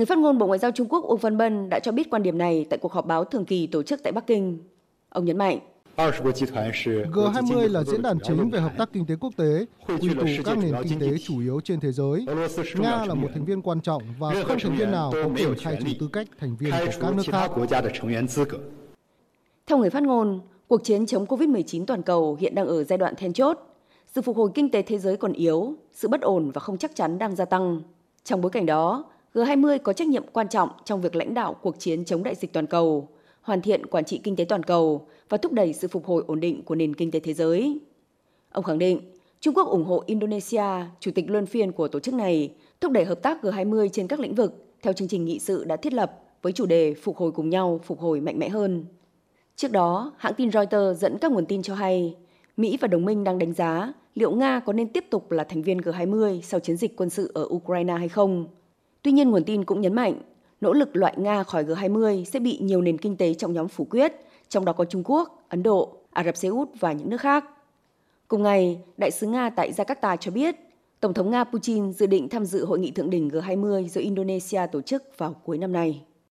Người phát ngôn Bộ Ngoại giao Trung Quốc Uông Văn Bân đã cho biết quan điểm này tại cuộc họp báo thường kỳ tổ chức tại Bắc Kinh. Ông nhấn mạnh, G20 là diễn đàn chính về hợp tác kinh tế quốc tế, quy tụ các nền kinh tế chủ yếu trên thế giới. Nga là một thành viên quan trọng và không thành viên nào có quyền khai trừ tư cách thành viên của các nước khác. Theo người phát ngôn, cuộc chiến chống COVID-19 toàn cầu hiện đang ở giai đoạn then chốt. Sự phục hồi kinh tế thế giới còn yếu, sự bất ổn và không chắc chắn đang gia tăng. Trong bối cảnh đó, G20 có trách nhiệm quan trọng trong việc lãnh đạo cuộc chiến chống đại dịch toàn cầu, hoàn thiện quản trị kinh tế toàn cầu và thúc đẩy sự phục hồi ổn định của nền kinh tế thế giới. Ông khẳng định, Trung Quốc ủng hộ Indonesia, chủ tịch luân phiên của tổ chức này, thúc đẩy hợp tác G20 trên các lĩnh vực theo chương trình nghị sự đã thiết lập với chủ đề phục hồi cùng nhau, phục hồi mạnh mẽ hơn. Trước đó, hãng tin Reuters dẫn các nguồn tin cho hay, Mỹ và đồng minh đang đánh giá liệu Nga có nên tiếp tục là thành viên G20 sau chiến dịch quân sự ở Ukraine hay không. Tuy nhiên, nguồn tin cũng nhấn mạnh, nỗ lực loại Nga khỏi G20 sẽ bị nhiều nền kinh tế trong nhóm phủ quyết, trong đó có Trung Quốc, Ấn Độ, Ả Rập Xê Út và những nước khác. Cùng ngày, Đại sứ Nga tại Jakarta cho biết, Tổng thống Nga Putin dự định tham dự hội nghị thượng đỉnh G20 do Indonesia tổ chức vào cuối năm nay.